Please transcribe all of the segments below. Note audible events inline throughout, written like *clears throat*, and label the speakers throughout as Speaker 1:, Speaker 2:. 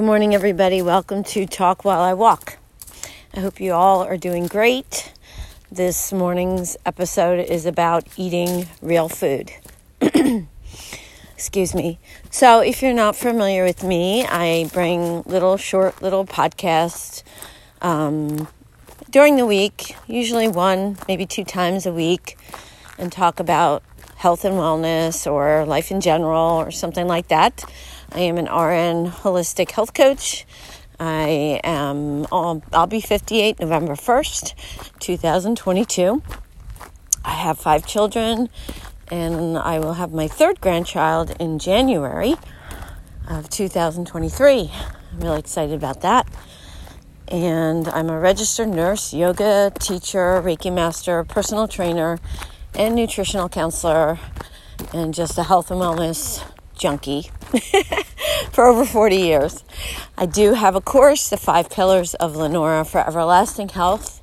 Speaker 1: Good morning, everybody. Welcome to Talk While I Walk. I hope you all are doing great. This morning's episode is about eating real food. *clears throat* Excuse me. So, if you're not familiar with me, I bring little short little podcasts um, during the week, usually one, maybe two times a week, and talk about health and wellness or life in general or something like that. I am an RN holistic health coach. I am, I'll, I'll be 58 November 1st, 2022. I have five children and I will have my third grandchild in January of 2023. I'm really excited about that. And I'm a registered nurse, yoga teacher, Reiki master, personal trainer, and nutritional counselor and just a health and wellness junkie *laughs* for over 40 years. I do have a course, The Five Pillars of Lenora for Everlasting Health,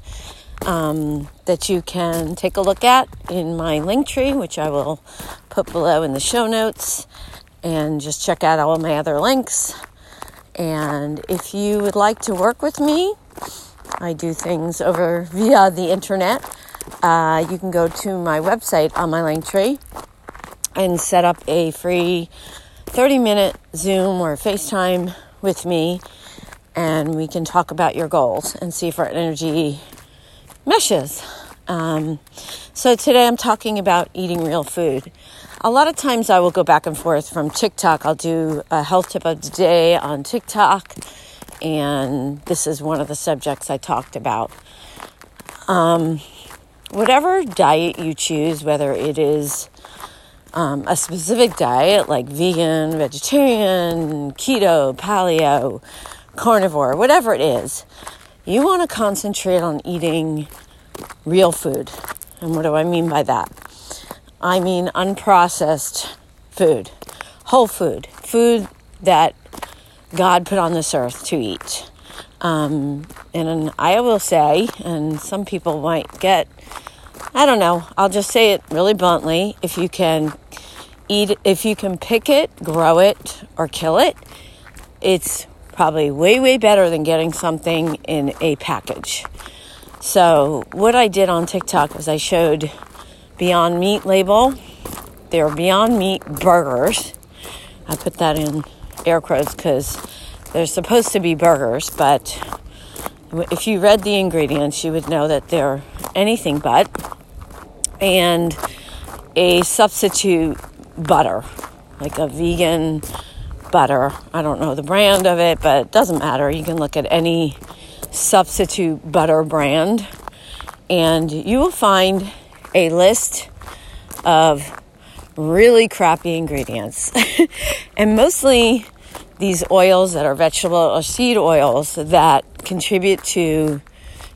Speaker 1: um, that you can take a look at in my link tree, which I will put below in the show notes. And just check out all my other links. And if you would like to work with me, I do things over via the internet uh, you can go to my website on my link tree and set up a free 30 minute Zoom or FaceTime with me, and we can talk about your goals and see if our energy meshes. Um, so, today I'm talking about eating real food. A lot of times I will go back and forth from TikTok. I'll do a health tip of the day on TikTok, and this is one of the subjects I talked about. Um, whatever diet you choose, whether it is um, a specific diet like vegan, vegetarian, keto, paleo, carnivore, whatever it is, you want to concentrate on eating real food. And what do I mean by that? I mean unprocessed food, whole food, food that God put on this earth to eat. Um, and I will say, and some people might get, I don't know, I'll just say it really bluntly. If you can eat, if you can pick it, grow it, or kill it, it's probably way, way better than getting something in a package. So, what I did on TikTok was I showed Beyond Meat label. They're Beyond Meat burgers. I put that in air quotes because they're supposed to be burgers, but if you read the ingredients, you would know that they're anything but. And a substitute butter, like a vegan butter. I don't know the brand of it, but it doesn't matter. You can look at any substitute butter brand, and you will find a list of really crappy ingredients. *laughs* and mostly these oils that are vegetable or seed oils that contribute to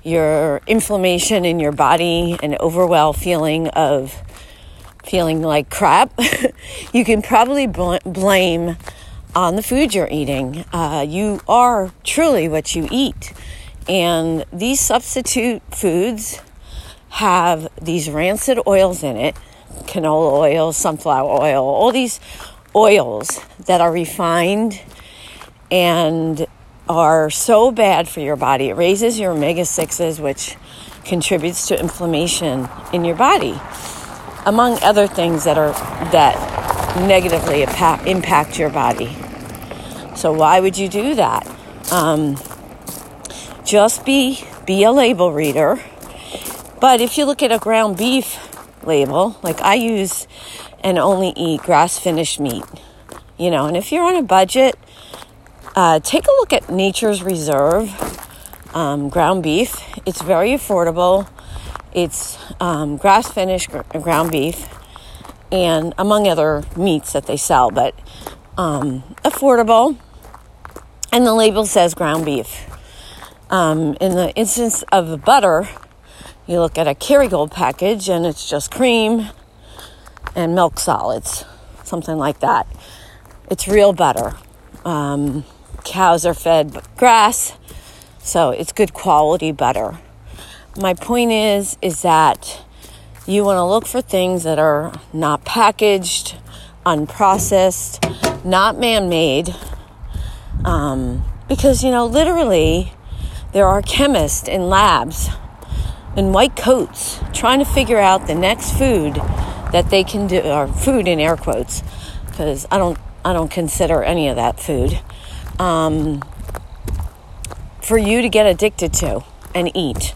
Speaker 1: your inflammation in your body and overwhelm feeling of feeling like crap, *laughs* you can probably bl- blame on the food you're eating. Uh, you are truly what you eat. And these substitute foods have these rancid oils in it canola oil, sunflower oil, all these oils that are refined and are so bad for your body. It raises your omega 6s, which contributes to inflammation in your body, among other things that are that negatively impact, your body. So why would you do that? Um, just be be a label reader. But if you look at a ground beef label, like I use and only eat grass finished meat, you know, and if you're on a budget, uh, take a look at Nature's Reserve um, ground beef. It's very affordable. It's um, grass finished gr- ground beef, and among other meats that they sell, but um, affordable. And the label says ground beef. Um, in the instance of butter, you look at a Kerrygold package and it's just cream and milk solids, something like that. It's real butter. Um, cows are fed grass, so it's good quality butter. My point is is that you want to look for things that are not packaged, unprocessed, not man-made, um, Because, you know, literally, there are chemists in labs in white coats trying to figure out the next food that they can do, or food in air quotes, because I don't, I don't consider any of that food, um, for you to get addicted to and eat.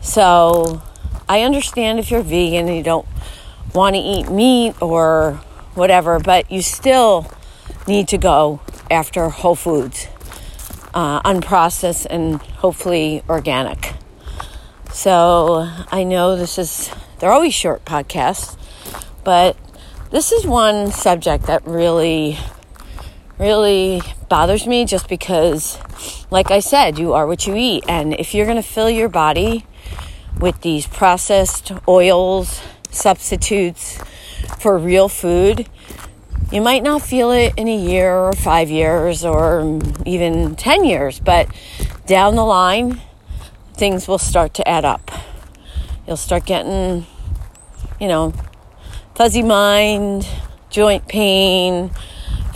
Speaker 1: So I understand if you're vegan and you don't want to eat meat or whatever, but you still need to go after whole foods, uh, unprocessed and hopefully organic. So I know this is, they're always short podcasts, but this is one subject that really, really bothers me just because, like I said, you are what you eat. And if you're going to fill your body with these processed oils, substitutes for real food, you might not feel it in a year or five years or even 10 years, but down the line, things will start to add up. You'll start getting, you know, fuzzy mind, joint pain,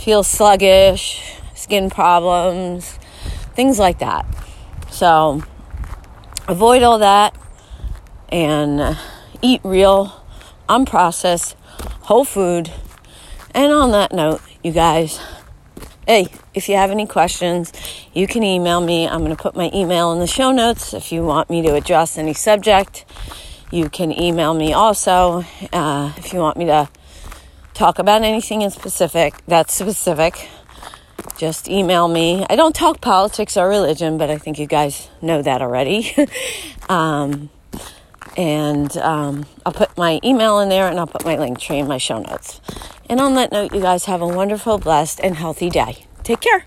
Speaker 1: feel sluggish, skin problems, things like that. So avoid all that and eat real, unprocessed, whole food. And on that note, you guys, hey, if you have any questions, you can email me. I'm going to put my email in the show notes if you want me to address any subject. You can email me also uh, if you want me to talk about anything in specific. That's specific. Just email me. I don't talk politics or religion, but I think you guys know that already. *laughs* um, and um, I'll put my email in there and I'll put my link tree in my show notes. And on that note, you guys have a wonderful, blessed, and healthy day. Take care.